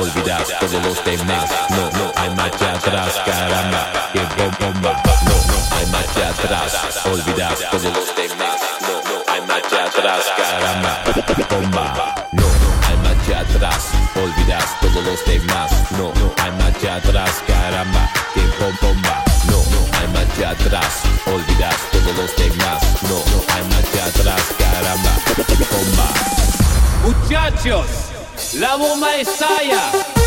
olvidar todos los demás. No, no hay marcha atrás, caramba, que bomba. No, no hay marcha atrás, olvidar todos los demás. No, no hay marcha atrás, caramba, bomba. No, no hay marcha atrás, olvidar todos los demás. No, no hay marcha atrás, caramba, que bomba. No, no hay marcha atrás, olvidar todos los demás. No, no hay marcha atrás, caramba. Muchachos, la bomba estalla.